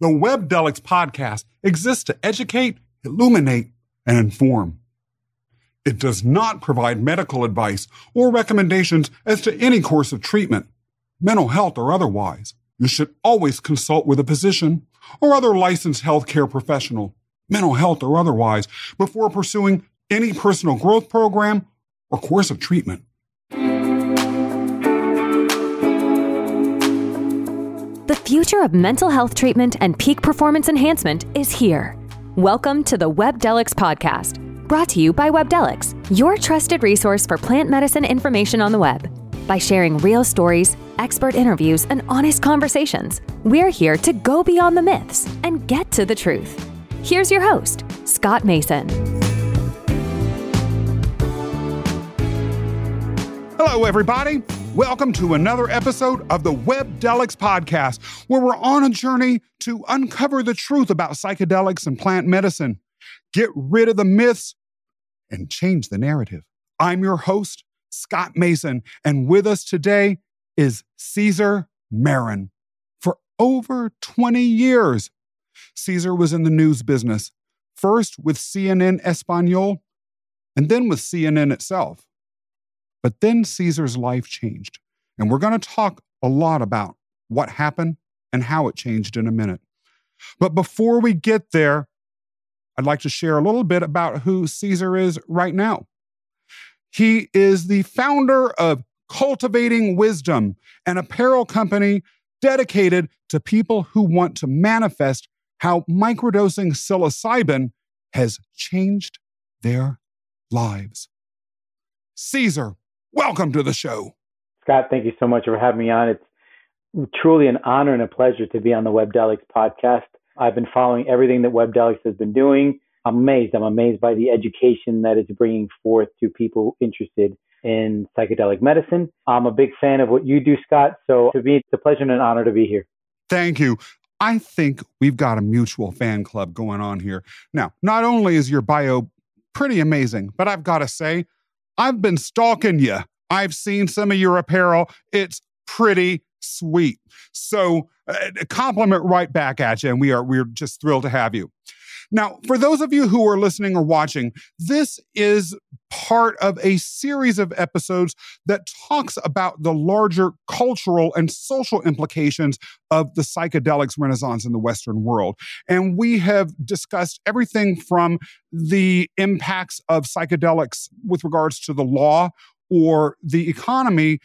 The Webdelics podcast exists to educate, illuminate, and inform. It does not provide medical advice or recommendations as to any course of treatment, mental health or otherwise. You should always consult with a physician or other licensed healthcare professional, mental health or otherwise, before pursuing any personal growth program or course of treatment. The future of mental health treatment and peak performance enhancement is here. Welcome to the Webdelics podcast, brought to you by Webdelics, your trusted resource for plant medicine information on the web. By sharing real stories, expert interviews, and honest conversations, we're here to go beyond the myths and get to the truth. Here's your host, Scott Mason. Hello, everybody. Welcome to another episode of the Webdelics podcast, where we're on a journey to uncover the truth about psychedelics and plant medicine, get rid of the myths, and change the narrative. I'm your host, Scott Mason, and with us today is Cesar Marin. For over 20 years, Cesar was in the news business, first with CNN Espanol, and then with CNN itself. But then Cesar's life changed. And we're going to talk a lot about what happened and how it changed in a minute. But before we get there, I'd like to share a little bit about who Cesar is right now. He is the founder of Cultivating Wisdom, an apparel company dedicated to people who want to manifest how microdosing psilocybin has changed their lives. Cesar, welcome to the show. Scott, thank you so much for having me on. It's truly an honor and a pleasure to be on the Webdelics podcast. I've been following everything that Webdelics has been doing. I'm amazed. I'm amazed by the education that it's bringing forth to people interested in psychedelic medicine. I'm a big fan of what you do, Scott. So to me, it's a pleasure and an honor to be here. Thank you. I think we've got a mutual fan club going on here. Now, not only is your bio pretty amazing, but I've got to say, I've been stalking you. I've seen some of your apparel. It's pretty sweet. So, uh, compliment right back at you, and we are we're just thrilled to have you. Now, for those of you who are listening or watching, this is part of a series of episodes that talks about the larger cultural and social implications of the psychedelics renaissance in the Western world. And we have discussed everything from the impacts of psychedelics with regards to the law or the economy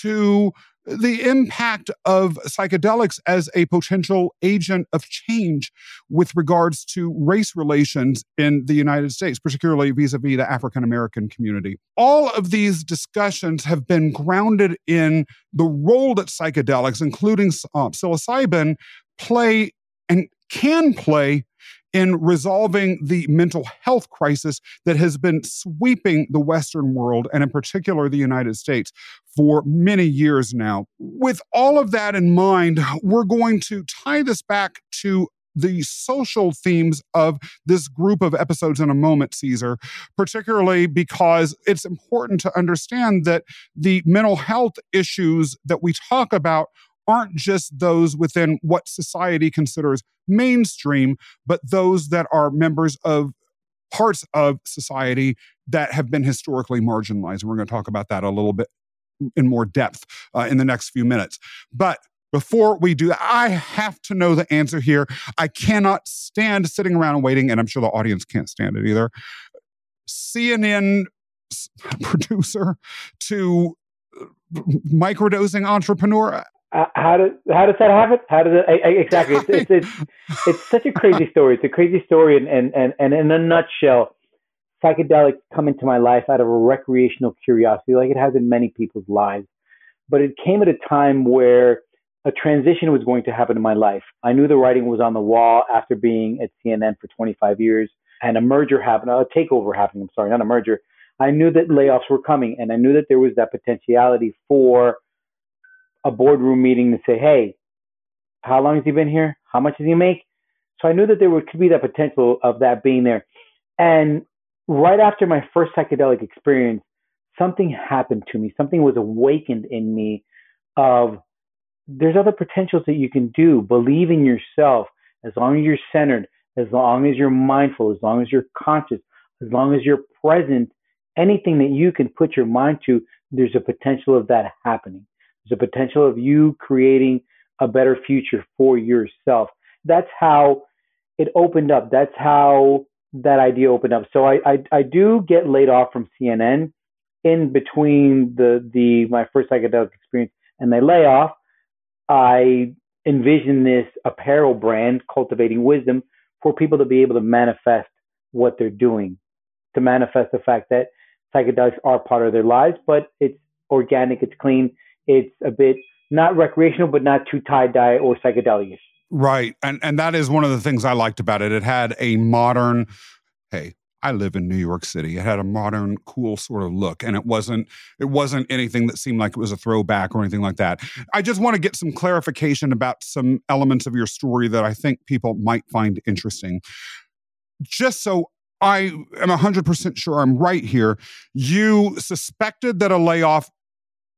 to the impact of psychedelics as a potential agent of change with regards to race relations in the United States, particularly vis a vis the African American community. All of these discussions have been grounded in the role that psychedelics, including uh, psilocybin, play and can play in resolving the mental health crisis that has been sweeping the Western world, and in particular the United States, for many years now. With all of that in mind, we're going to tie this back to the social themes of this group of episodes in a moment, Cesar, particularly because it's important to understand that the mental health issues that we talk about aren't just those within what society considers mainstream, but those that are members of parts of society that have been historically marginalized. And we're going to talk about that a little bit in more depth uh, in the next few minutes. But before we do that, I have to know the answer here. I cannot stand sitting around waiting, and I'm sure the audience can't stand it either. CNN producer to uh, microdosing entrepreneur. Uh, how does how does that happen? How does it exactly? It's, it's, it's, it's such a crazy story. It's a crazy story, and, and and and in a nutshell, psychedelics come into my life out of a recreational curiosity, like it has in many people's lives. But it came at a time where a transition was going to happen in my life. I knew the writing was on the wall after being at CNN for 25 years, and a merger happened, a takeover happened. I'm sorry, not a merger. I knew that layoffs were coming, and I knew that there was that potentiality for a boardroom meeting to say, hey, how long has he been here? How much does he make? So I knew that there could be that potential of that being there. And right after my first psychedelic experience, something happened to me. Something was awakened in me of there's other potentials that you can do. Believe in yourself. as long as you're centered, as long as you're mindful, as long as you're conscious, as long as you're present, anything that you can put your mind to, there's a potential of that happening. A potential of you creating a better future for yourself. That's how it opened up. That's how that idea opened up. So I, I, I do get laid off from CNN in between the, the my first psychedelic experience and the layoff. I envision this apparel brand cultivating wisdom for people to be able to manifest what they're doing, to manifest the fact that psychedelics are part of their lives, but it's organic, it's clean, it's a bit not recreational, but not too tie dye or psychedelic. Right. And and that is one of the things I liked about it. It had a modern, hey, I live in New York City. It had a modern, cool sort of look, and it wasn't it wasn't anything that seemed like it was a throwback or anything like that. I just want to get some clarification about some elements of your story that I think people might find interesting. Just so I am 100% sure I'm right here, you suspected that a layoff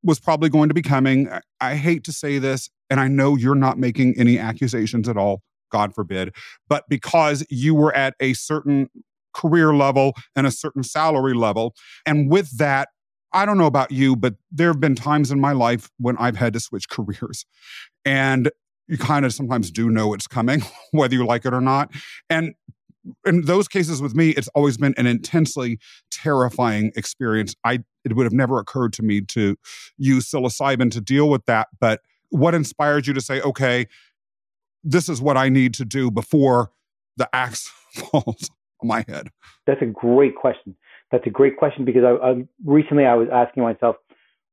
was probably going to be coming. I hate to say this, and I know you're not making any accusations at all, God forbid, but because you were at a certain career level and a certain salary level. And with that, I don't know about you, but there have been times in my life when I've had to switch careers. And you kind of sometimes do know it's coming, whether you like it or not. And in those cases with me, it's always been an intensely terrifying experience. I it would have never occurred to me to use psilocybin to deal with that. But what inspired you to say, okay, this is what I need to do before the axe falls on my head? That's a great question. That's a great question because I, I recently I was asking myself,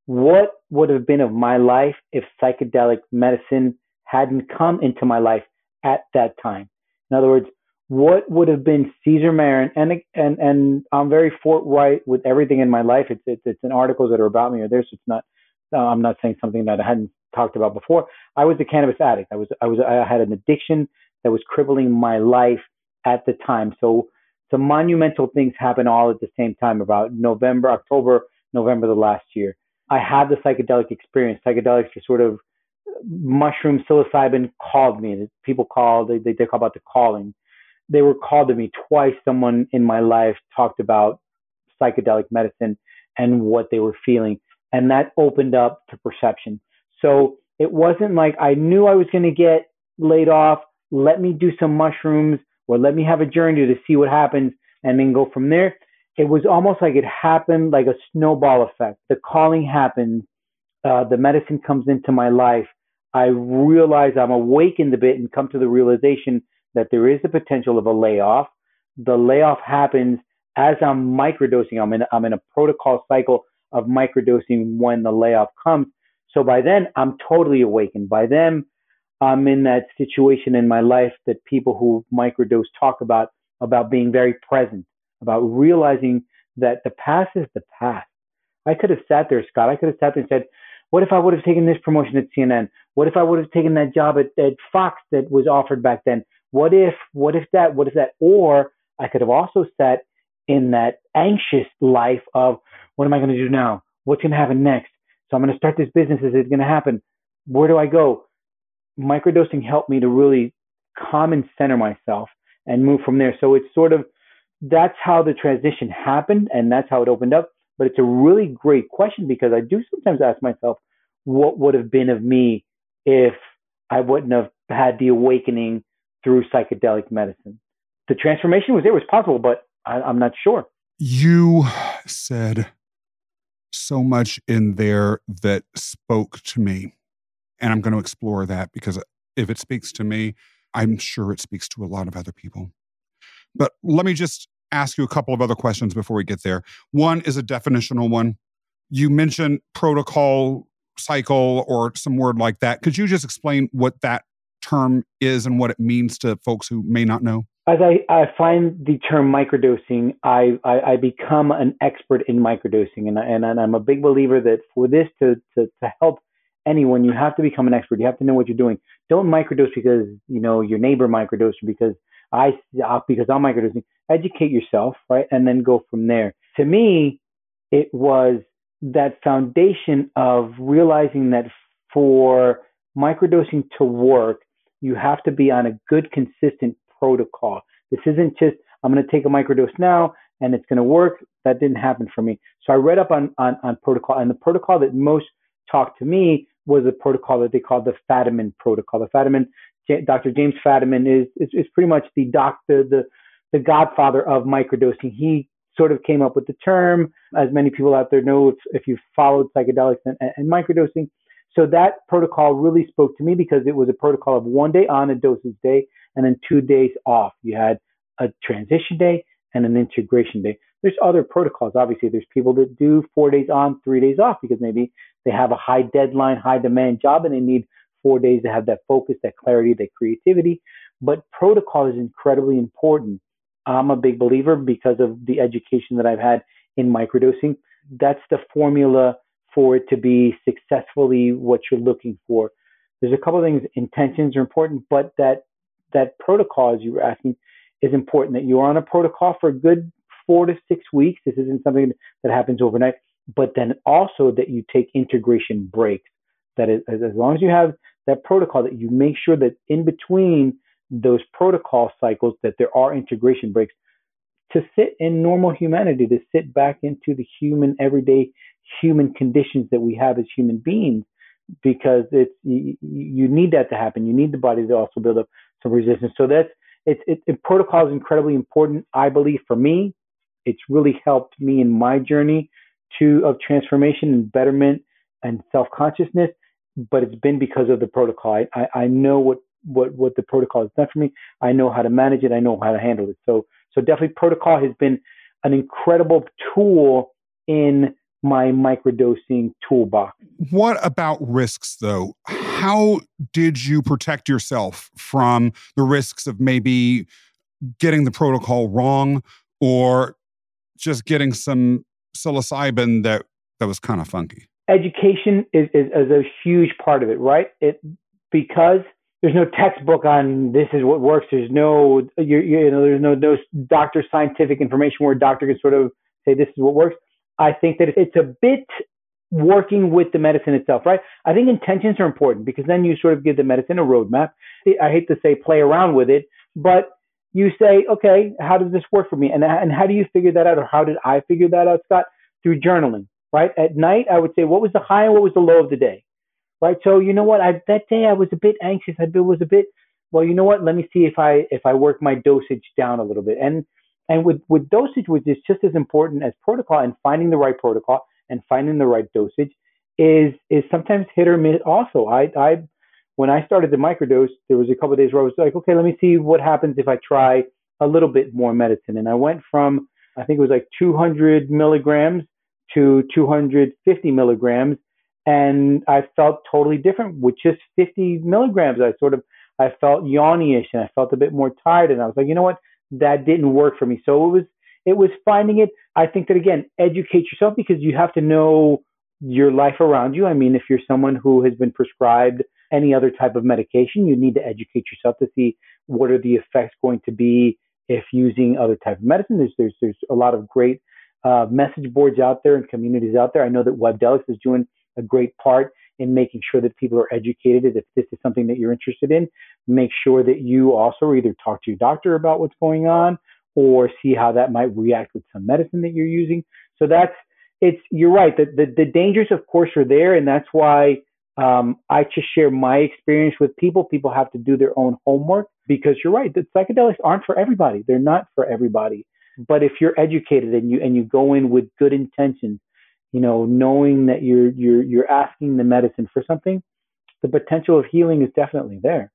what would have been of my life if psychedelic medicine hadn't come into my life at that time? In other words, what would have been Cesar Marin, and and and I'm very forthright with everything in my life. It's it's, it's in articles that are about me or this. It's not. Uh, I'm not saying something that I hadn't talked about before. I was a cannabis addict. I was I was I had an addiction that was crippling my life at the time. So some monumental things happened all at the same time. About November, October, November the last year. I had the psychedelic experience. Psychedelics are sort of mushroom psilocybin called me. People call they they, call about the calling they were called to me twice. Someone in my life talked about psychedelic medicine and what they were feeling. And that opened up to perception. So it wasn't like I knew I was going to get laid off. Let me do some mushrooms or let me have a journey to see what happens and then go from there. It was almost like it happened like a snowball effect. The calling happens, uh, the medicine comes into my life. I realize I'm awakened a bit and come to the realization that there is the potential of a layoff. The layoff happens as I'm microdosing. I'm in, I'm in a protocol cycle of microdosing when the layoff comes. So by then, I'm totally awakened. By then, I'm in that situation in my life that people who microdose talk about, about being very present, about realizing that the past is the past. I could have sat there, Scott. I could have sat there and said, what if I would have taken this promotion at CNN? What if I would have taken that job at, at Fox that was offered back then? What if, what if that, what if that? Or I could have also sat in that anxious life of what am I going to do now? What's going to happen next? So I'm going to start this business. Is it going to happen? Where do I go? Microdosing helped me to really calm and center myself and move from there. So it's sort of that's how the transition happened and that's how it opened up. But it's a really great question because I do sometimes ask myself, what would have been of me if I wouldn't have had the awakening through psychedelic medicine. The transformation was there, was possible, but I, I'm not sure. You said so much in there that spoke to me. And I'm going to explore that because if it speaks to me, I'm sure it speaks to a lot of other people. But let me just ask you a couple of other questions before we get there. One is a definitional one. You mentioned protocol cycle or some word like that. Could you just explain what that term is and what it means to folks who may not know? As I, I find the term microdosing, I, I, I become an expert in microdosing. And, and, and I'm a big believer that for this to, to, to help anyone, you have to become an expert. You have to know what you're doing. Don't microdose because, you know, your neighbor microdosed because I, because I'm microdosing. Educate yourself, right? And then go from there. To me, it was that foundation of realizing that for microdosing to work, you have to be on a good, consistent protocol. This isn't just, I'm going to take a microdose now and it's going to work. That didn't happen for me. So I read up on, on, on protocol, and the protocol that most talked to me was a protocol that they called the Fadiman protocol. The Fadiman, Dr. James Fadiman is, is, is pretty much the doctor, the, the godfather of microdosing. He sort of came up with the term, as many people out there know if, if you've followed psychedelics and, and microdosing. So that protocol really spoke to me because it was a protocol of one day on a dosage day and then two days off. You had a transition day and an integration day. There's other protocols. Obviously, there's people that do four days on, three days off because maybe they have a high deadline, high demand job and they need four days to have that focus, that clarity, that creativity. But protocol is incredibly important. I'm a big believer because of the education that I've had in microdosing. That's the formula for it to be successfully what you're looking for. There's a couple of things. Intentions are important, but that that protocol, as you were asking, is important. That you're on a protocol for a good four to six weeks. This isn't something that happens overnight, but then also that you take integration breaks. That is, as long as you have that protocol, that you make sure that in between those protocol cycles, that there are integration breaks to sit in normal humanity, to sit back into the human, everyday human conditions that we have as human beings, because it's you, you need that to happen. You need the body to also build up some resistance. So that's it's it, it, protocol is incredibly important. I believe for me, it's really helped me in my journey to of transformation and betterment and self consciousness. But it's been because of the protocol. I, I, I know what what what the protocol has done for me. I know how to manage it. I know how to handle it. So so definitely protocol has been an incredible tool in my microdosing toolbox. What about risks though? How did you protect yourself from the risks of maybe getting the protocol wrong or just getting some psilocybin that that was kind of funky? Education is, is, is a huge part of it, right? It because there's no textbook on this is what works. There's no you, you know there's no no doctor scientific information where a doctor can sort of say this is what works. I think that it's a bit working with the medicine itself, right? I think intentions are important because then you sort of give the medicine a roadmap. I hate to say play around with it, but you say, okay, how does this work for me? And, and how do you figure that out? Or how did I figure that out, Scott? Through journaling, right? At night, I would say, what was the high and what was the low of the day? right? So you know what? I, that day I was a bit anxious. I was a bit, well, you know what? Let me see if I if I work my dosage down a little bit. And and with with dosage, which is just as important as protocol, and finding the right protocol and finding the right dosage is is sometimes hit or miss. Also, I I when I started the microdose, there was a couple of days where I was like, okay, let me see what happens if I try a little bit more medicine. And I went from I think it was like 200 milligrams to 250 milligrams and I felt totally different with just 50 milligrams. I sort of I felt yawnyish and I felt a bit more tired, and I was like, you know what, that didn't work for me. So it was it was finding it. I think that again, educate yourself because you have to know your life around you. I mean, if you're someone who has been prescribed any other type of medication, you need to educate yourself to see what are the effects going to be if using other type of medicine. There's there's there's a lot of great uh, message boards out there and communities out there. I know that Webdelics is doing a great part in making sure that people are educated. If this is something that you're interested in, make sure that you also either talk to your doctor about what's going on or see how that might react with some medicine that you're using. So that's it's you're right. The the, the dangers, of course, are there, and that's why um, I just share my experience with people. People have to do their own homework because you're right. The psychedelics aren't for everybody. They're not for everybody. But if you're educated and you and you go in with good intentions you know, knowing that you're you're you're asking the medicine for something, the potential of healing is definitely there.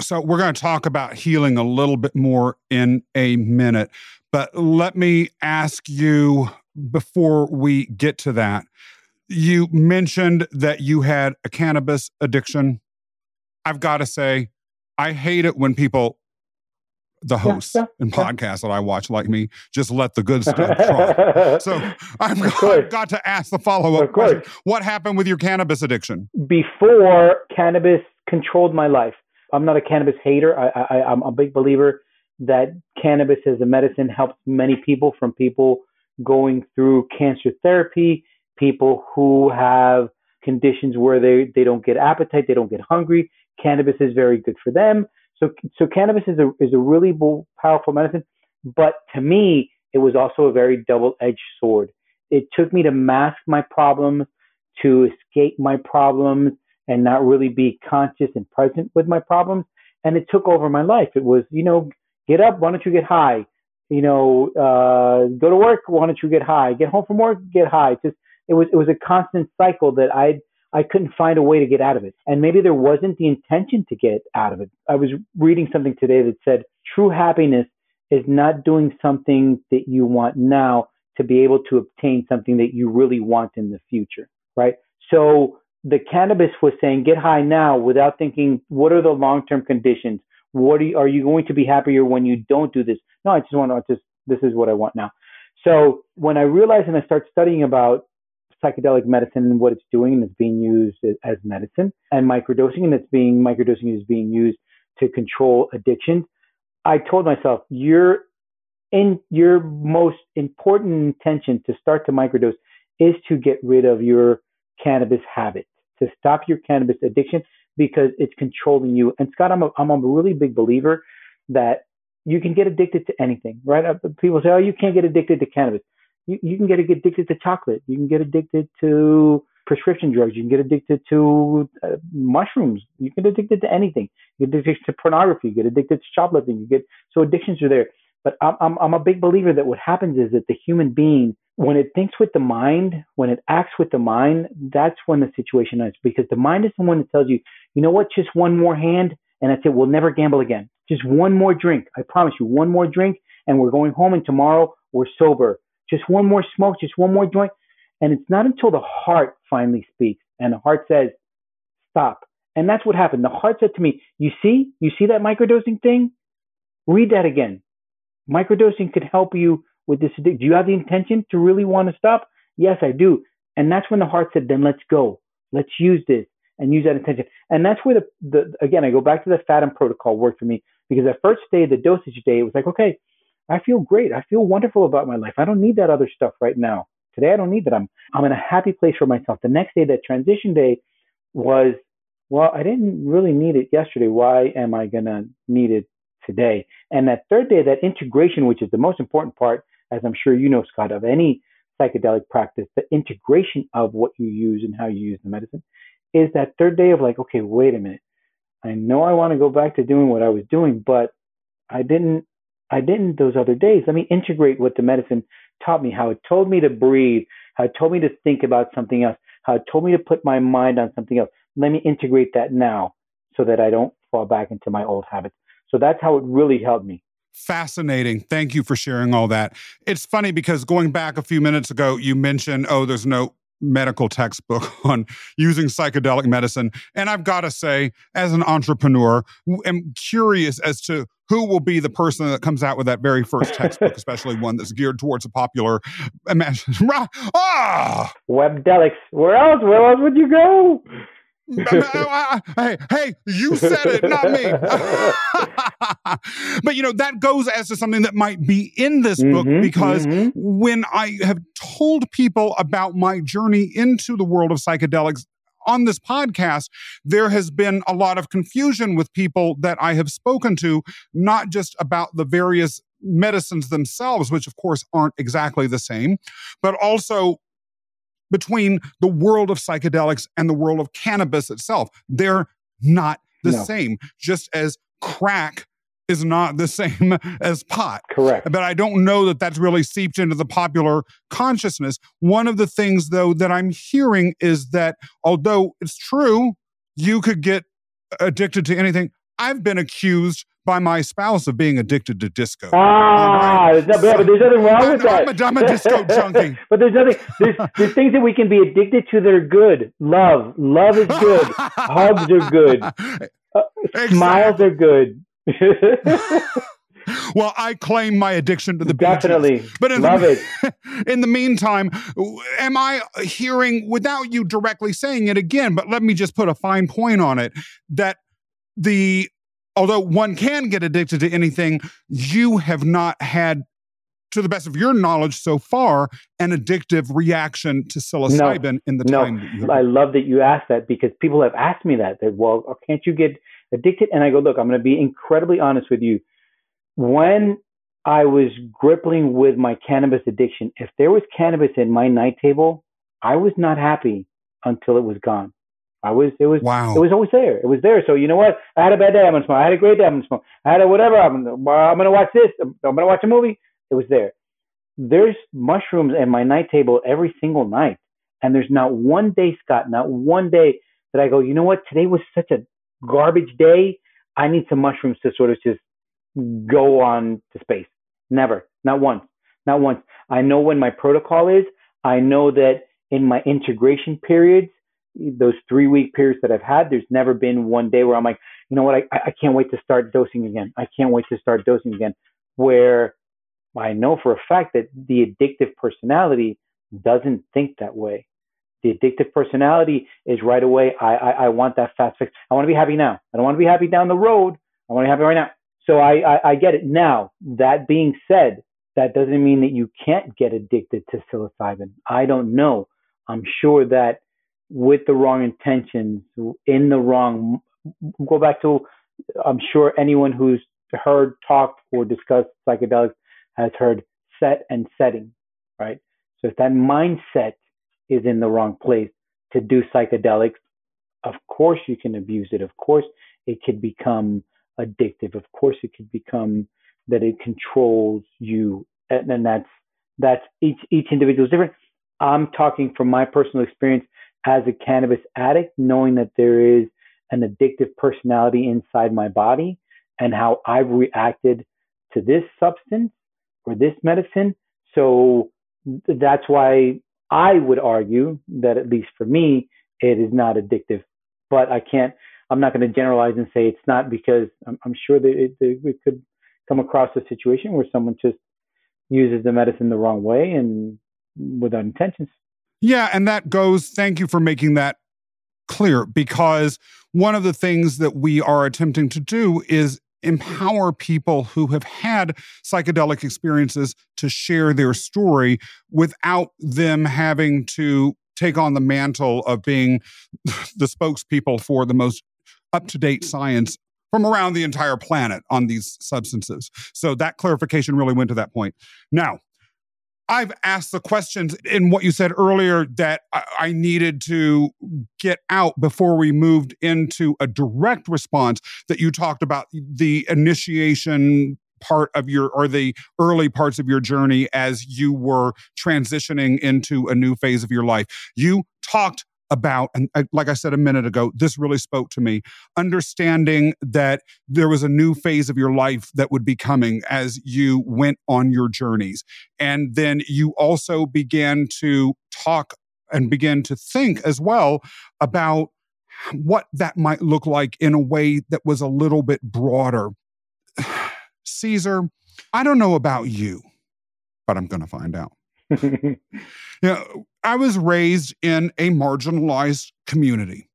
So we're going to talk about healing a little bit more in a minute, but let me ask you before we get to that. You mentioned that you had a cannabis addiction. I've got to say, I hate it when people the hosts yeah, yeah, and podcasts that I watch, like me, just let the good stuff try. so I've got, got, to ask the follow up question What happened with your cannabis addiction? Before cannabis controlled my life. I'm not a cannabis hater. I, I, I'm a big believer that cannabis as a medicine helps many people from people going through cancer therapy, people who have conditions where they, they don't get appetite, they don't get hungry. cannabis is very good for them. So, so cannabis is a, is a really powerful medicine. But to me, it was also a very double edged sword. It took me to mask my problems, to escape my problems, and not really be conscious and present with my problems. And it took over my life. It was, you know, get up, why don't you get high? You know, uh, go to work, why don't you get high? Get home from work, get high. Just it was it was a constant cycle that I I couldn't find a way to get out of it. And maybe there wasn't the intention to get out of it. I was reading something today that said true happiness is not doing something that you want now to be able to obtain something that you really want in the future, right? So the cannabis was saying get high now without thinking what are the long-term conditions? What are you, are you going to be happier when you don't do this? No, I just want to just this is what I want now. So when I realized and I started studying about psychedelic medicine and what it's doing and it's being used as medicine and microdosing and it's being microdosing is being used to control addiction. i told myself your in your most important intention to start to microdose is to get rid of your cannabis habit to stop your cannabis addiction because it's controlling you. And scott i'm a, I'm a really big believer that you can get addicted to anything right? Uh, people say oh you can't get addicted to cannabis you, you can get addicted to chocolate. You can get addicted to prescription drugs. You can get addicted to uh, mushrooms. You can get addicted to anything. You get addicted to pornography. You get addicted to shoplifting. You get so addictions are there. But I'm, I'm I'm a big believer that what happens is that the human being, when it thinks with the mind, when it acts with the mind, that's when the situation is. Because the mind is the one that tells you, you know what, just one more hand, and that's it. We'll never gamble again. Just one more drink. I promise you, one more drink, and we're going home. And tomorrow we're sober just one more smoke, just one more joint. And it's not until the heart finally speaks and the heart says, stop. And that's what happened. The heart said to me, you see, you see that microdosing thing? Read that again. Microdosing could help you with this. Do you have the intention to really want to stop? Yes, I do. And that's when the heart said, then let's go. Let's use this and use that intention. And that's where the, the again, I go back to the Fadiman protocol worked for me because the first day, the dosage day, it was like, okay, I feel great. I feel wonderful about my life. I don't need that other stuff right now. Today I don't need that. I'm I'm in a happy place for myself. The next day, that transition day, was well, I didn't really need it yesterday. Why am I gonna need it today? And that third day, that integration, which is the most important part, as I'm sure you know, Scott, of any psychedelic practice, the integration of what you use and how you use the medicine, is that third day of like, okay, wait a minute. I know I want to go back to doing what I was doing, but I didn't I didn't those other days. Let me integrate what the medicine taught me, how it told me to breathe, how it told me to think about something else, how it told me to put my mind on something else. Let me integrate that now so that I don't fall back into my old habits. So that's how it really helped me. Fascinating. Thank you for sharing all that. It's funny because going back a few minutes ago, you mentioned, oh, there's no medical textbook on using psychedelic medicine. And I've got to say, as an entrepreneur, I'm curious as to who will be the person that comes out with that very first textbook, especially one that's geared towards a popular imagine. ah! Webdelics. Where else? Where else would you go? Hey, hey, you said it, not me. but you know, that goes as to something that might be in this mm-hmm, book because mm-hmm. when I have told people about my journey into the world of psychedelics, on this podcast, there has been a lot of confusion with people that I have spoken to, not just about the various medicines themselves, which of course aren't exactly the same, but also between the world of psychedelics and the world of cannabis itself. They're not the no. same, just as crack is not the same as pot. Correct. But I don't know that that's really seeped into the popular consciousness. One of the things, though, that I'm hearing is that although it's true, you could get addicted to anything. I've been accused by my spouse of being addicted to disco. Ah, right? but there's nothing wrong I'm, with that. I'm a, I'm a disco junkie. but there's nothing. There's, there's things that we can be addicted to that are good. Love, love is good. Hugs are good. Uh, exactly. Smiles are good. well, I claim my addiction to the definitely, beaches. but in love the, it. In the meantime, am I hearing without you directly saying it again? But let me just put a fine point on it that the although one can get addicted to anything, you have not had to the best of your knowledge so far, an addictive reaction to psilocybin no, in the no. time that you I love that you asked that because people have asked me that. That well, oh, can't you get addicted? And I go, look, I'm going to be incredibly honest with you. When I was grappling with my cannabis addiction, if there was cannabis in my night table, I was not happy until it was gone. I was, it was, wow. it was always there. It was there. So you know what? I had a bad day. I'm gonna smoke. I had a great day. I'm gonna smoke. I had a whatever. I'm gonna, I'm gonna watch this. I'm, I'm gonna watch a movie. It was there. There's mushrooms at my night table every single night, and there's not one day, Scott, not one day that I go. You know what? Today was such a garbage day. I need some mushrooms to sort of just go on to space. Never, not once, not once. I know when my protocol is. I know that in my integration periods, those three week periods that I've had, there's never been one day where I'm like, you know what, I, I can't wait to start dosing again. I can't wait to start dosing again. Where I know for a fact that the addictive personality doesn't think that way. The addictive personality is right away, I, I, I want that fast fix. I want to be happy now. I don't want to be happy down the road. I want to be happy right now. So I, I, I get it. Now, that being said, that doesn't mean that you can't get addicted to psilocybin. I don't know. I'm sure that with the wrong intentions, in the wrong, go back to, I'm sure anyone who's heard, talked, or discussed psychedelics has heard set and setting, right? So if that mindset is in the wrong place to do psychedelics, of course you can abuse it. Of course it could become addictive. Of course it could become that it controls you. And, and that's that's each each individual is different. I'm talking from my personal experience as a cannabis addict, knowing that there is an addictive personality inside my body and how I've reacted to this substance or this medicine. So that's why I would argue that at least for me, it is not addictive. But I can't, I'm not going to generalize and say it's not because I'm, I'm sure that it, it could come across a situation where someone just uses the medicine the wrong way and without intentions. Yeah, and that goes, thank you for making that clear because one of the things that we are attempting to do is empower people who have had psychedelic experiences to share their story without them having to take on the mantle of being the spokespeople for the most up to date science from around the entire planet on these substances. So that clarification really went to that point. Now, I've asked the questions in what you said earlier that I needed to get out before we moved into a direct response that you talked about the initiation part of your or the early parts of your journey as you were transitioning into a new phase of your life. You talked about, and uh, like I said a minute ago, this really spoke to me, understanding that there was a new phase of your life that would be coming as you went on your journeys. And then you also began to talk and begin to think as well about what that might look like in a way that was a little bit broader. Cesar, I don't know about you, but I'm going to find out. you know, I was raised in a marginalized community.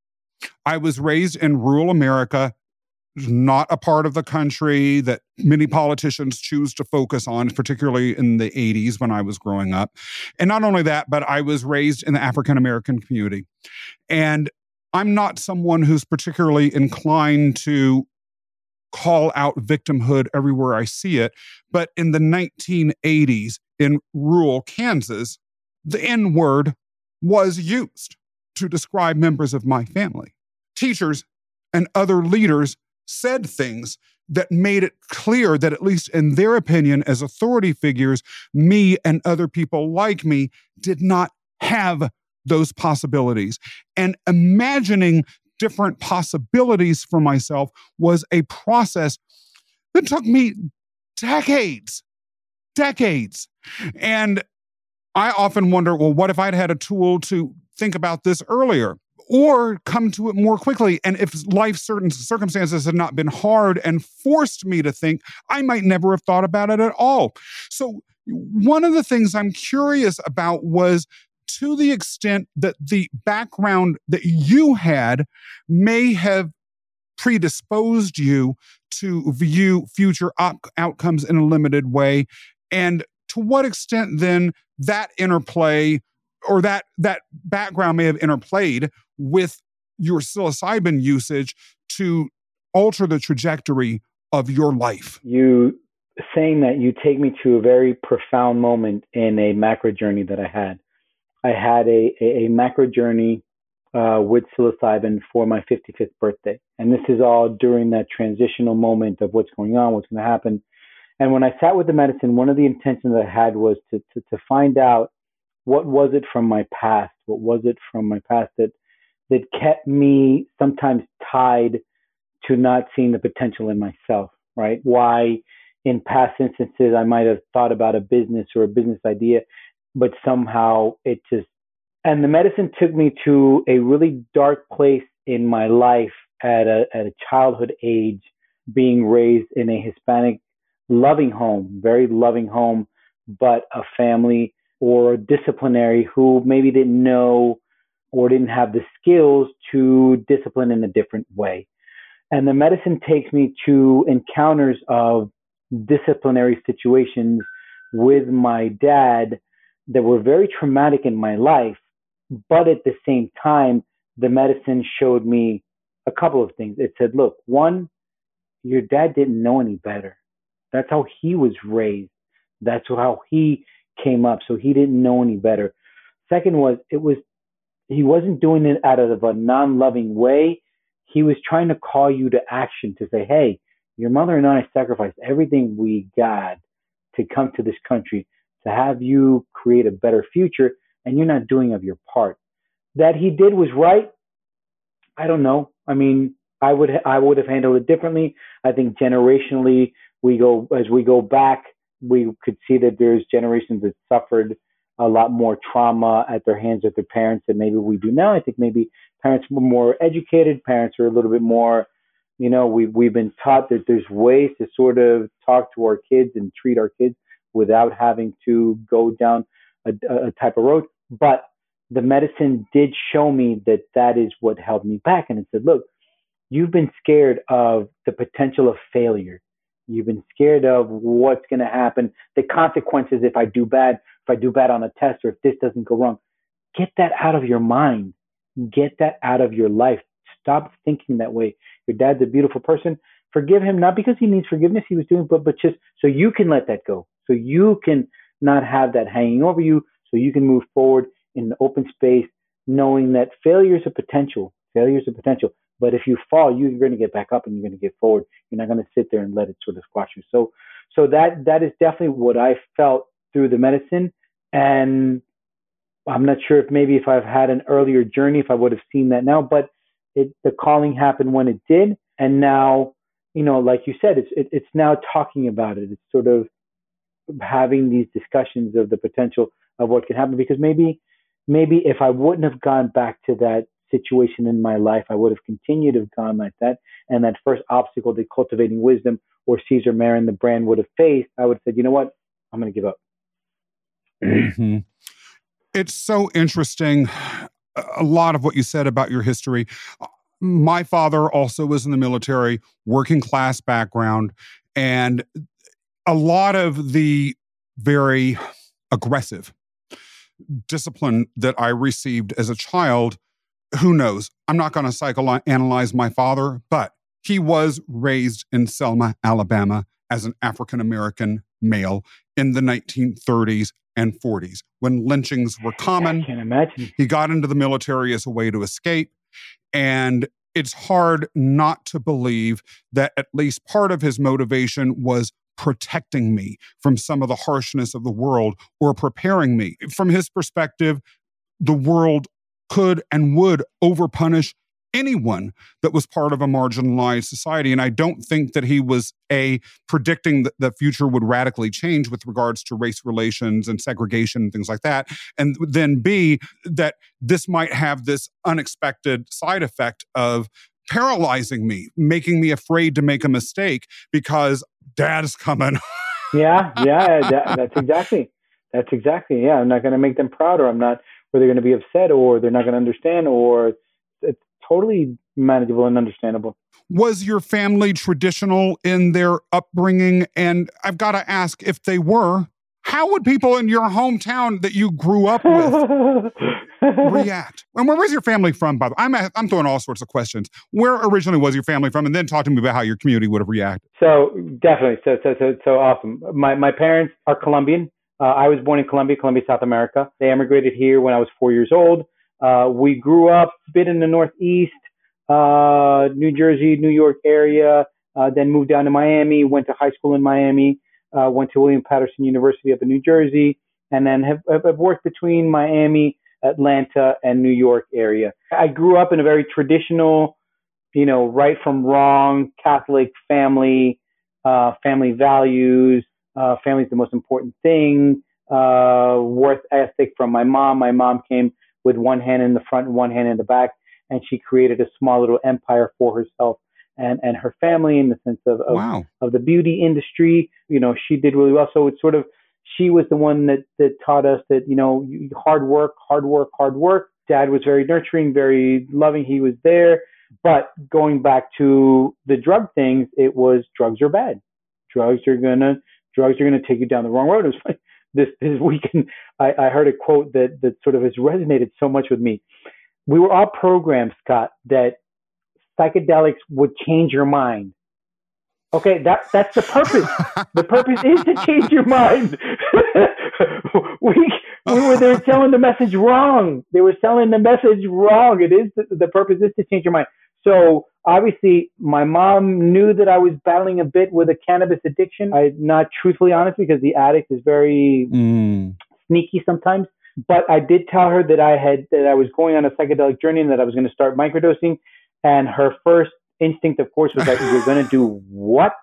I was raised in rural America, not a part of the country that many politicians choose to focus on, particularly in the 80s when I was growing up. And not only that, but I was raised in the African American community. And I'm not someone who's particularly inclined to call out victimhood everywhere I see it. But in the 1980s, in rural Kansas, the N word was used to describe members of my family. Teachers and other leaders said things that made it clear that, at least in their opinion, as authority figures, me and other people like me did not have those possibilities. And imagining different possibilities for myself was a process that took me decades decades. And I often wonder well, what if I'd had a tool to think about this earlier? Or come to it more quickly. And if life certain circumstances had not been hard and forced me to think, I might never have thought about it at all. So, one of the things I'm curious about was to the extent that the background that you had may have predisposed you to view future op- outcomes in a limited way and to what extent then that interplay or that that background may have interplayed with your psilocybin usage to alter the trajectory of your life? You saying that you take me to a very profound moment in a macro journey that I had. I had a, a, a macro journey uh, with psilocybin for my 55th birthday. And this is all during that transitional moment of what's going on, what's going to happen. And when I sat with the medicine, one of the intentions I had was to, to, to find out what was it from my past? What was it from my past that, that kept me sometimes tied to not seeing the potential in myself, right? Why in past instances I might have thought about a business or a business idea, but somehow it just and the medicine took me to a really dark place in my life at a at a childhood age, being raised in a Hispanic loving home, very loving home, but a family or a disciplinary who maybe didn't know or didn't have the skills to discipline in a different way. And the medicine takes me to encounters of disciplinary situations with my dad that were very traumatic in my life. But at the same time, the medicine showed me a couple of things. It said, look, one, your dad didn't know any better. That's how he was raised. That's how he came up. So he didn't know any better. Second was, it was, he wasn't doing it out of a non loving way. He was trying to call you to action to say, hey, your mother and I sacrificed everything we got to come to this country to have you create a better future, and you're not doing of your part. That he did was right. I don't know. I mean, I would I would have handled it differently. I think generationally, we go as we go back, we could see that there's generations that suffered a lot more trauma at their hands of their parents than maybe we do now. I think maybe parents were more educated. Parents are a little bit more you know, we we've been taught that there's ways to sort of talk to our kids and treat our kids without having to go down a, a type of road. But the medicine did show me that that is what held me back. And it said, look, you've been scared of the potential of failure. You've been scared of what's going to happen, the consequences if I do bad, if I do bad on a test, or if this doesn't go wrong. Get that out of your mind. Get that out of your life. Stop thinking that way. Your dad's a beautiful person. Forgive him, not because he needs forgiveness, he was doing, but, but just so you can let that go. So you can not have that hanging over you. So you can move forward in the open space, knowing that failure is a potential. Failure is a potential. But if you fall, you're going to get back up and you're going to get forward. You're not going to sit there and let it sort of squash you. So, so that that is definitely what I felt through the medicine. And I'm not sure if maybe if I've had an earlier journey, if I would have seen that now. But it the calling happened when it did, and now you know, like you said, it's it, it's now talking about it. It's sort of having these discussions of the potential of what can happen because maybe maybe if I wouldn't have gone back to that situation in my life, I would have continued to have gone like that. And that first obstacle to cultivating wisdom or Cesar Marin, the brand, would have faced, I would have said, you know what, I'm going to give up. Mm-hmm. It's so interesting a lot of what you said about your history. My father also was in the military, working class background, and a lot of the very aggressive discipline that I received as a child, who knows? I'm not going to psychoanalyze my father, but he was raised in Selma, Alabama as an African American male in the 1930s and 40s when lynchings were common. I can't imagine. He got into the military as a way to escape. And it's hard not to believe that at least part of his motivation was protecting me from some of the harshness of the world or preparing me. From his perspective, the world could and would overpunish anyone that was part of a marginalized society. And I don't think that he was a predicting that the future would radically change with regards to race relations and segregation and things like that. And then B, that this might have this unexpected side effect of paralyzing me, making me afraid to make a mistake because dad's coming. yeah, yeah, that, that's exactly. That's exactly. Yeah, I'm not going to make them proud, or I'm not, or they're going to be upset, or they're not going to understand, or it's totally manageable and understandable. Was your family traditional in their upbringing? And I've got to ask if they were, how would people in your hometown that you grew up with react? And where was your family from? By the way, I'm I'm throwing all sorts of questions. Where originally was your family from, and then talk to me about how your community would have reacted. So definitely, so so so so awesome. My my parents are Colombian. Uh, I was born in Colombia, Colombia, South America. They emigrated here when I was four years old. Uh, we grew up a bit in the Northeast, uh, New Jersey, New York area. Uh, then moved down to Miami. Went to high school in Miami. Uh, went to William Paterson University up in New Jersey, and then have, have worked between Miami Atlanta, and New York area. I grew up in a very traditional, you know, right from wrong Catholic family, uh, family values, uh, family's the most important thing, uh, worth ethic from my mom. My mom came with one hand in the front and one hand in the back, and she created a small little empire for herself and, and her family in the sense of, of, Wow. of the beauty industry. You know, she did really well. So it's sort of she was the one that that taught us that you know hard work, hard work, hard work. Dad was very nurturing, very loving. He was there. But going back to the drug things, it was drugs are bad. Drugs are gonna drugs are gonna take you down the wrong road. It was funny. This this weekend, I, I heard a quote that that sort of has resonated so much with me. We were all programmed, Scott, that psychedelics would change your mind. Okay, that that's the purpose. The purpose is to change your mind. we we were there selling the message wrong. They were selling the message wrong. It is the, the purpose is to change your mind. So obviously, my mom knew that I was battling a bit with a cannabis addiction. I'm not truthfully honest because the addict is very Mm. sneaky sometimes. But I did tell her that I had that I was going on a psychedelic journey and that I was going to start microdosing. And her first instinct, of course, was like, "You're going to do what?"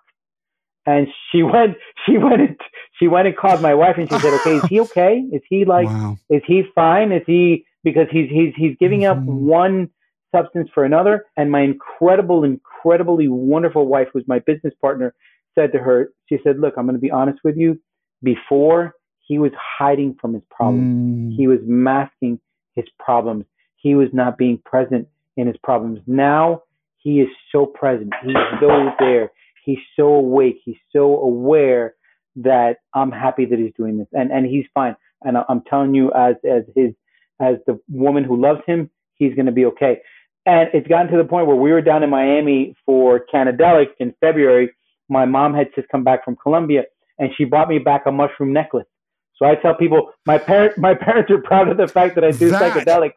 And she went, she went, and, she went and called my wife, and she said, "Okay, is he okay? Is he like, wow. is he fine? Is he because he's he's he's giving up Mhm. one substance for another?" And my incredible, incredibly wonderful wife, who's my business partner, said to her, she said, "Look, I'm going to be honest with you. Before he was hiding from his problems." Mm. He was masking his problems. He was not being present in his problems. Now he is so present. He's so there. He's so awake. He's so aware that I'm happy that he's doing this, and and he's fine. And I- I'm telling you, as as his as the woman who loves him, he's going to be okay. And it's gotten to the point where we were down in Miami for Cannadelic in February. My mom had just come back from Colombia, and she brought me back a mushroom necklace. So I tell people my parent my parents are proud of the fact that I do That- psychedelics.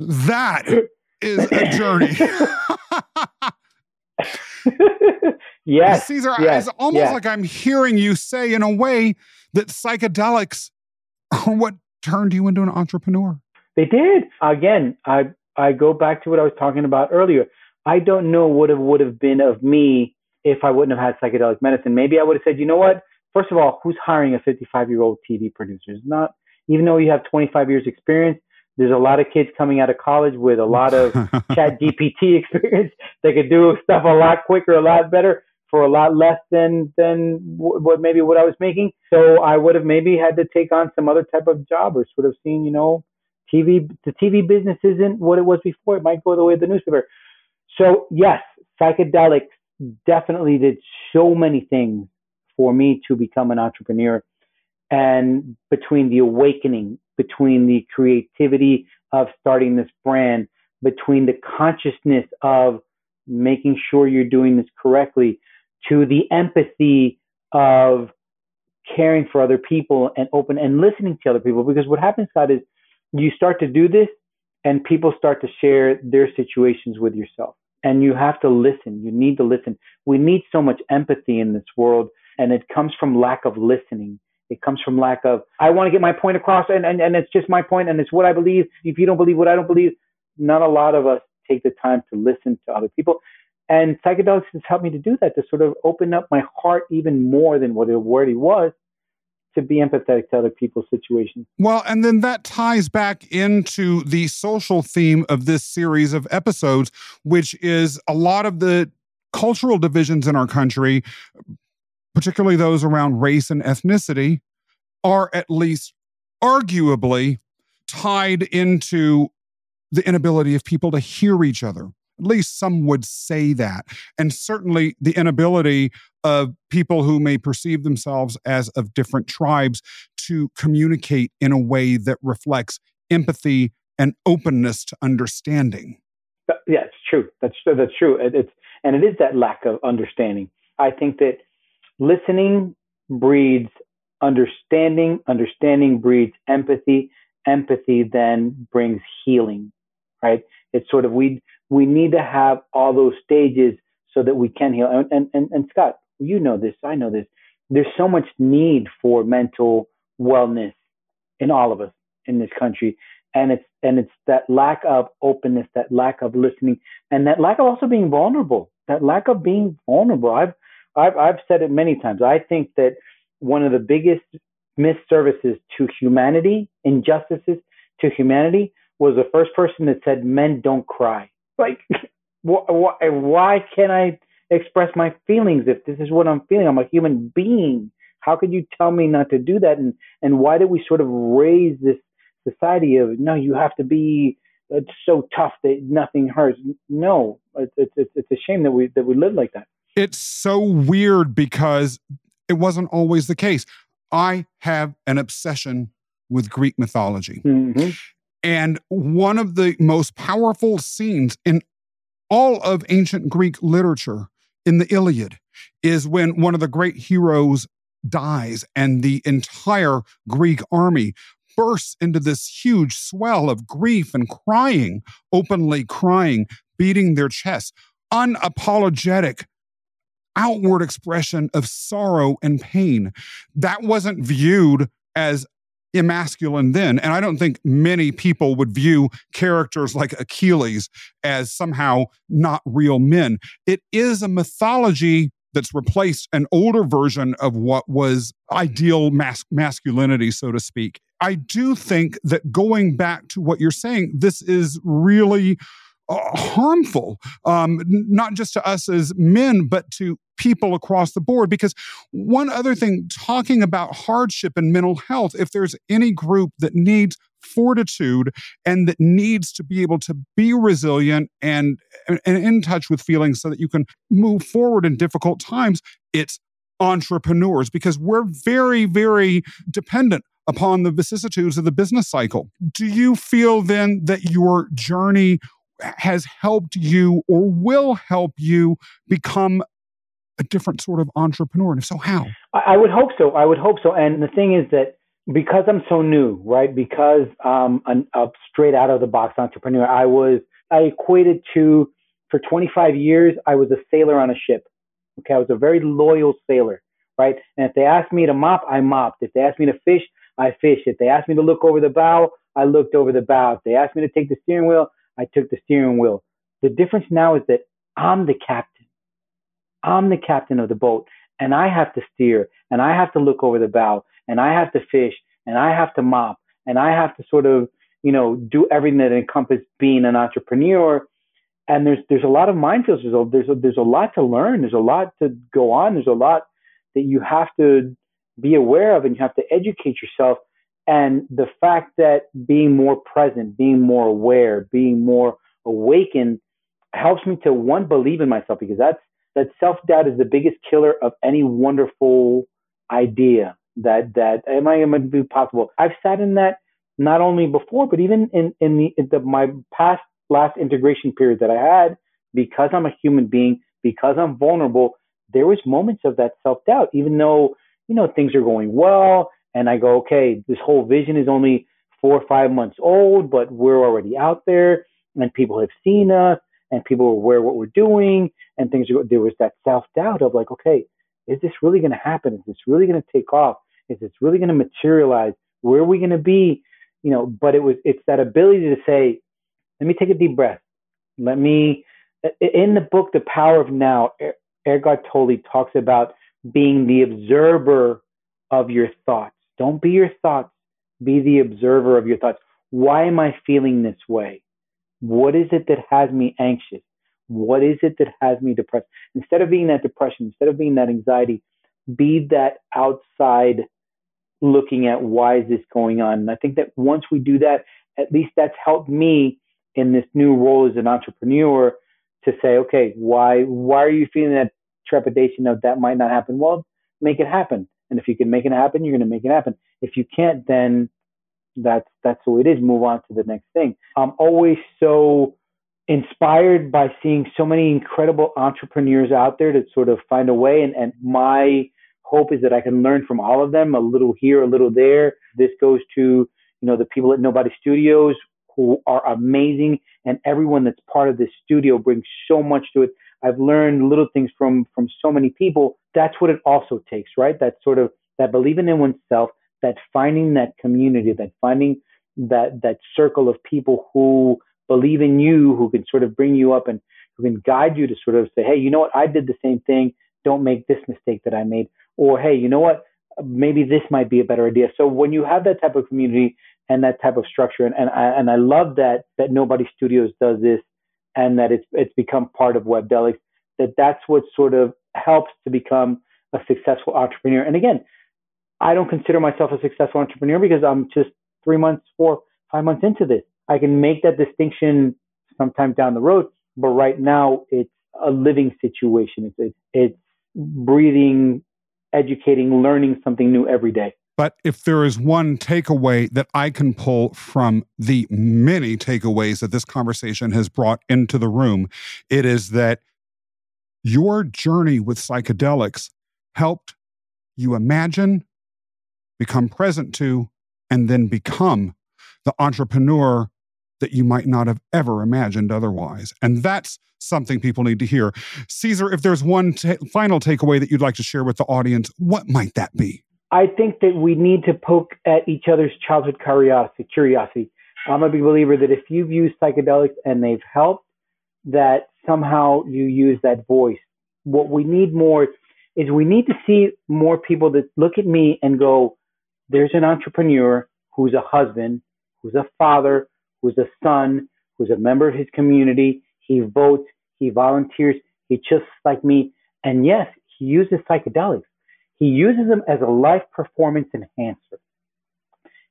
That is a journey. yes. Cesar, yes, it's almost yes. like I'm hearing you say, in a way, that psychedelics are what turned you into an entrepreneur. They did. Again, I I go back to what I was talking about earlier. I don't know what it would have been of me if I wouldn't have had psychedelic medicine. Maybe I would have said, you know what? First of all, who's hiring a 55 year old TV producer? It's not even though you have 25 years experience. There's a lot of kids coming out of college with a lot of chat GPT experience. They could do stuff a lot quicker, a lot better for a lot less than than what maybe what I was making. So I would have maybe had to take on some other type of job or sort of seen, you know, TV. The TV business isn't what it was before. It might go the way of the newspaper. So yes, psychedelics definitely did so many things for me to become an entrepreneur. And between the awakening, between the creativity of starting this brand, between the consciousness of making sure you're doing this correctly, to the empathy of caring for other people and open and listening to other people. Because what happens, Scott, is you start to do this and people start to share their situations with yourself. And you have to listen. You need to listen. We need so much empathy in this world, and it comes from lack of listening. It comes from lack of, I want to get my point across, and, and, and it's just my point, and it's what I believe. If you don't believe what I don't believe, not a lot of us take the time to listen to other people. And psychedelics has helped me to do that, to sort of open up my heart even more than what it already was, to be empathetic to other people's situations. Well, and then that ties back into the social theme of this series of episodes, which is a lot of the cultural divisions in our country, particularly those around race and ethnicity, are at least arguably tied into the inability of people to hear each other At least some would say that. And certainly the inability of people who may perceive themselves as of different tribes to communicate in a way that reflects empathy and openness to understanding. Yeah, it's true. That's that's true. It's and it is that lack of understanding. I think that listening breeds understanding, understanding breeds empathy, empathy then brings healing, right? It's sort of we we need to have all those stages so that we can heal. And and and Scott, you know this, I know this. There's so much need for mental wellness in all of us in this country. And it's and it's that lack of openness, that lack of listening, and that lack of also being vulnerable. That lack of being vulnerable. I've I've I've said it many times. I think that one of the biggest misservices to humanity, injustices to humanity, was the first person that said men don't cry. Like, why, why can't I express my feelings if this is what I'm feeling? I'm a human being. How could you tell me not to do that? And and why did we sort of raise this society of no, you have to be it's so tough that nothing hurts? No, it's it's it's a shame that we that we live like that. It's so weird because it wasn't always the case. I have an obsession with Greek mythology. Mm-hmm. And one of the most powerful scenes in all of ancient Greek literature in the Iliad is when one of the great heroes dies and the entire Greek army bursts into this huge swell of grief and crying, openly crying, beating their chests, unapologetic outward expression of sorrow and pain. That wasn't viewed as emasculine then. And I don't think many people would view characters like Achilles as somehow not real men. It is a mythology that's replaced an older version of what was ideal mas- masculinity, so to speak. I do think that going back to what you're saying, this is really harmful, um, not just to us as men, but to people across the board. Because one other thing, talking about hardship and mental health, if there's any group that needs fortitude and that needs to be able to be resilient and, and in touch with feelings so that you can move forward in difficult times, it's entrepreneurs because we're very, very dependent upon the vicissitudes of the business cycle. Do you feel then that your journey has helped you or will help you become a different sort of entrepreneur? And if so, how? I would hope so. I would hope so. And the thing is that because I'm so new, right? Because I'm a straight out of the box entrepreneur, I was I equated to for 25 years I was a sailor on a ship. Okay, I was a very loyal sailor, right? And if they asked me to mop, I mopped. If they asked me to fish, I fished. If they asked me to look over the bow, I looked over the bow. If they asked me to take the steering wheel, I took the steering wheel. The difference now is that I'm the captain. I'm the captain of the boat and I have to steer and I have to look over the bow and I have to fish and I have to mop and I have to sort of, you know, do everything that encompasses being an entrepreneur. And there's there's a lot of minefields. There's a, there's a, there's a lot to learn. There's a lot to go on. There's a lot that you have to be aware of and you have to educate yourself and the fact that being more present, being more aware, being more awakened helps me to one believe in myself because that's that self doubt is the biggest killer of any wonderful idea that that am I going to be possible. I've sat in that not only before, but even in in the, in the my past last integration period that I had because I'm a human being, because I'm vulnerable. There was moments of that self doubt, even though you know things are going well and I go, okay, this whole vision is only four or five months old, but we're already out there and people have seen us and people are aware what we're doing and things are, there was that self doubt of like, okay, is this really going to happen? Is this really going to take off? Is this really going to materialize? Where are we going to be? You know, but it was, it's that ability to say, let me take a deep breath. Let me, in the book, The Power of Now, Eckhart Tolle talks about being the observer of your thoughts. Don't be your thoughts, be the observer of your thoughts. Why am I feeling this way? What is it that has me anxious? What is it that has me depressed? Instead of being that depression, instead of being that anxiety, be that outside looking at why is this going on. And I think that once we do that, at least that's helped me in this new role as an entrepreneur to say, okay, why why are you feeling that trepidation of that might not happen? Well, make it happen. And if you can make it happen, you're going to make it happen. If you can't, then that's that's who it is. Move on to the next thing. I'm always so inspired by seeing so many incredible entrepreneurs out there to sort of find a way. And, and my hope is that I can learn from all of them, a little here, a little there. This goes to, you know, the people at Nobody Studios who are amazing and everyone that's part of this studio brings so much to it. I've learned little things from from so many people. That's what it also takes, right? That sort of that believing in oneself, that finding that community, that finding that that circle of people who believe in you, who can sort of bring you up and who can guide you to sort of say, hey, you know what, I did the same thing. Don't make this mistake that I made. Or hey, you know what, maybe this might be a better idea. So when you have that type of community and that type of structure, and, and I and I love that that Nobody Studios does this, and that it's it's become part of WebDelics. That that's what sort of helps to become a successful entrepreneur. And again, I don't consider myself a successful entrepreneur because I'm just three months, four, five months into this. I can make that distinction sometime down the road, but right now it's a living situation. It's, it's breathing, educating, learning something new every day. But if there is one takeaway that I can pull from the many takeaways that this conversation has brought into the room, it is that your journey with psychedelics helped you imagine, become present to, and then become the entrepreneur that you might not have ever imagined otherwise. And that's something people need to hear. Cesar, if there's one t- final takeaway that you'd like to share with the audience, what might that be? I think that we need to poke at each other's childhood curiosity. Curiosity. I'm a big believer that if you've used psychedelics and they've helped, that somehow you use that voice. What we need more is we need to see more people that look at me and go, "There's an entrepreneur who's a husband, who's a father, who's a son, who's a member of his community. He votes, he volunteers, he just like me. And yes, he uses psychedelics. He uses them as a life performance enhancer.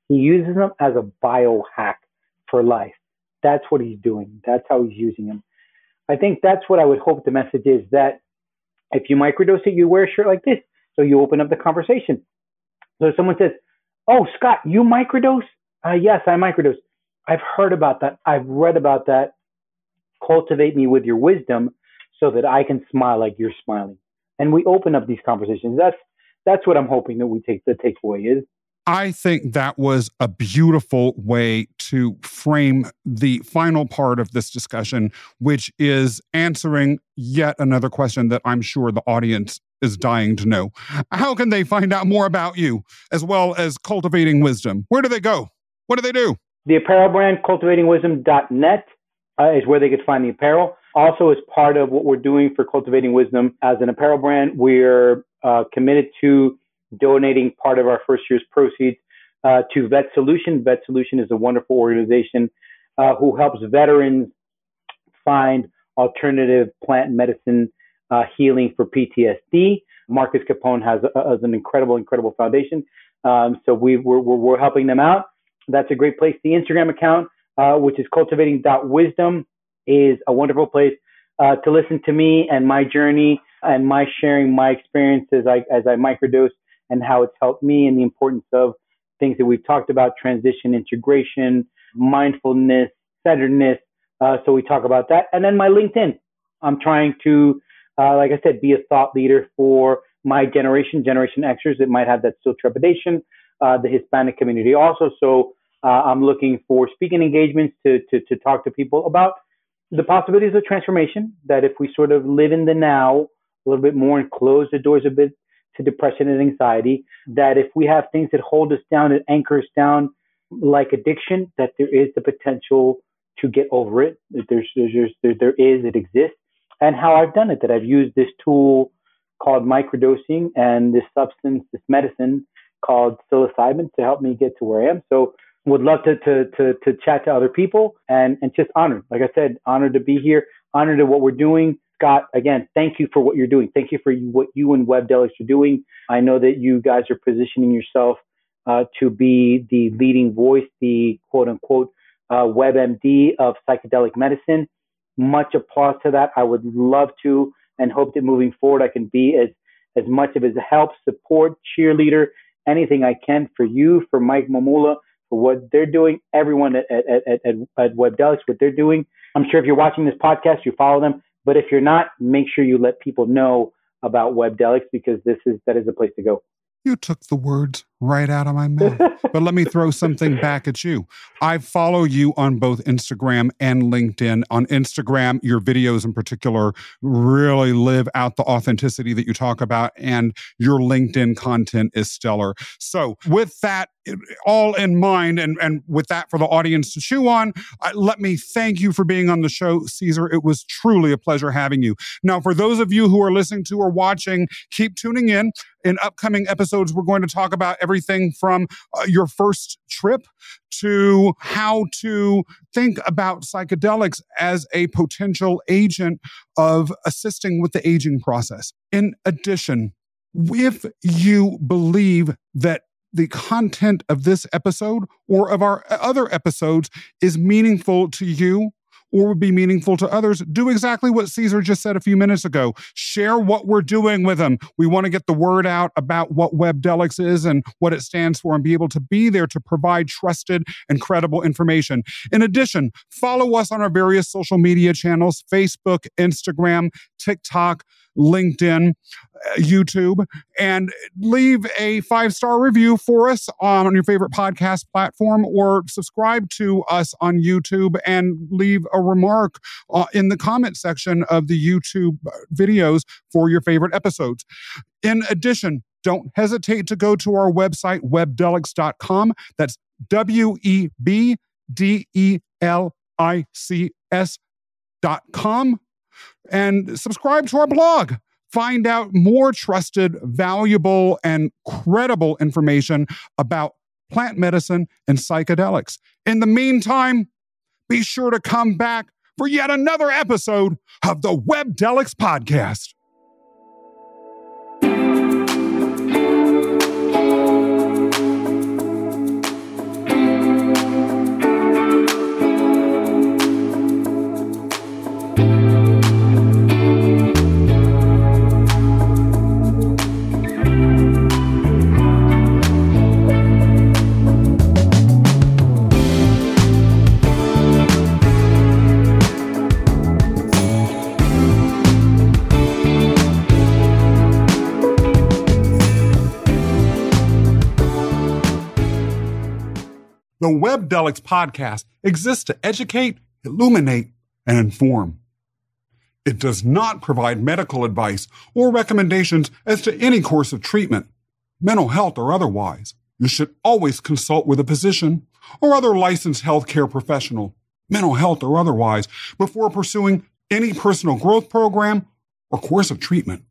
He uses them as a biohack for life. That's what he's doing. That's how he's using them. I think that's what I would hope the message is that if you microdose it, you wear a shirt like this. So you open up the conversation. So someone says, Oh, Scott, you microdose? Uh, yes, I microdose. I've heard about that. I've read about that. Cultivate me with your wisdom so that I can smile like you're smiling. And we open up these conversations. That's that's what I'm hoping that we take the takeaway is. I think that was a beautiful way to frame the final part of this discussion, which is answering yet another question that I'm sure the audience is dying to know. How can they find out more about you as well as cultivating wisdom? Where do they go? What do they do? The apparel brand, cultivatingwisdom.net, uh, is where they could find the apparel. Also, as part of what we're doing for Cultivating Wisdom as an apparel brand, we're uh, committed to donating part of our first year's proceeds uh, to Vet Solution. Vet Solution is a wonderful organization uh, who helps veterans find alternative plant medicine uh, healing for PTSD. Marcus Capone has, a, has an incredible, incredible foundation. Um, so we, we're, we're helping them out that's a great place. The Instagram account, uh, which is cultivating.wisdom, is a wonderful place uh, to listen to me and my journey and my sharing my experiences as I, as I microdose and how it's helped me and the importance of things that we've talked about transition, integration, mindfulness, centeredness. Uh, so we talk about that. And then my LinkedIn. I'm trying to, uh, like I said, be a thought leader for my generation, Generation Xers that might have that still trepidation, uh, the Hispanic community also. So uh, I'm looking for speaking engagements to, to, to talk to people about the possibilities of transformation. That if we sort of live in the now a little bit more and close the doors a bit to depression and anxiety, that if we have things that hold us down, and anchor us down, like addiction, that there is the potential to get over it. There's, there's, there, there is, it exists. And how I've done it, that I've used this tool called microdosing and this substance, this medicine called psilocybin to help me get to where I am. So would love to, to, to, to chat to other people and, and just honored. Like I said, honored to be here, honored to what we're doing. Scott, again, thank you for what you're doing. Thank you for what you and WebDelics are doing. I know that you guys are positioning yourself uh, to be the leading voice, the quote unquote uh, WebMD of psychedelic medicine. much applause to that. I would love to and hope that moving forward I can be as as much of a help, support, cheerleader, anything I can for you, for Mike for what they're doing, everyone at, at, at, at, at WebDelics, what they're doing. I'm sure if you're watching this podcast, you follow them. But if you're not, make sure you let people know about WebDelics because this is that is the place to go. You took the words right out of my mouth. but let me throw something back at you. I follow you on both Instagram and LinkedIn. On Instagram, your videos in particular really live out the authenticity that you talk about, and your LinkedIn content is stellar. So, with that all in mind, and, and with that for the audience to chew on, uh, let me thank you for being on the show, Cesar. It was truly a pleasure having you. Now, for those of you who are listening to or watching, keep tuning in. In upcoming episodes, we're going to talk about everything from uh, your first trip to how to think about psychedelics as a potential agent of assisting with the aging process. In addition, if you believe that the content of this episode or of our other episodes is meaningful to you or would be meaningful to others, do exactly what Cesar just said a few minutes ago. Share what we're doing with them. We want to get the word out about what WebDelics is and what it stands for and be able to be there to provide trusted and credible information. In addition, follow us on our various social media channels Facebook, Instagram, TikTok. LinkedIn, YouTube, and leave a five star review for us on your favorite podcast platform or subscribe to us on YouTube and leave a remark uh, in the comment section of the YouTube videos for your favorite episodes. In addition, don't hesitate to go to our website, webdelics.com. That's W E B D E L I C S.com and subscribe to our blog. Find out more trusted, valuable, and credible information about plant medicine and psychedelics. In the meantime, be sure to come back for yet another episode of the WebDelics Podcast. The WebDelics podcast exists to educate, illuminate, and inform. It does not provide medical advice or recommendations as to any course of treatment, mental health or otherwise. You should always consult with a physician or other licensed healthcare professional, mental health or otherwise, before pursuing any personal growth program or course of treatment.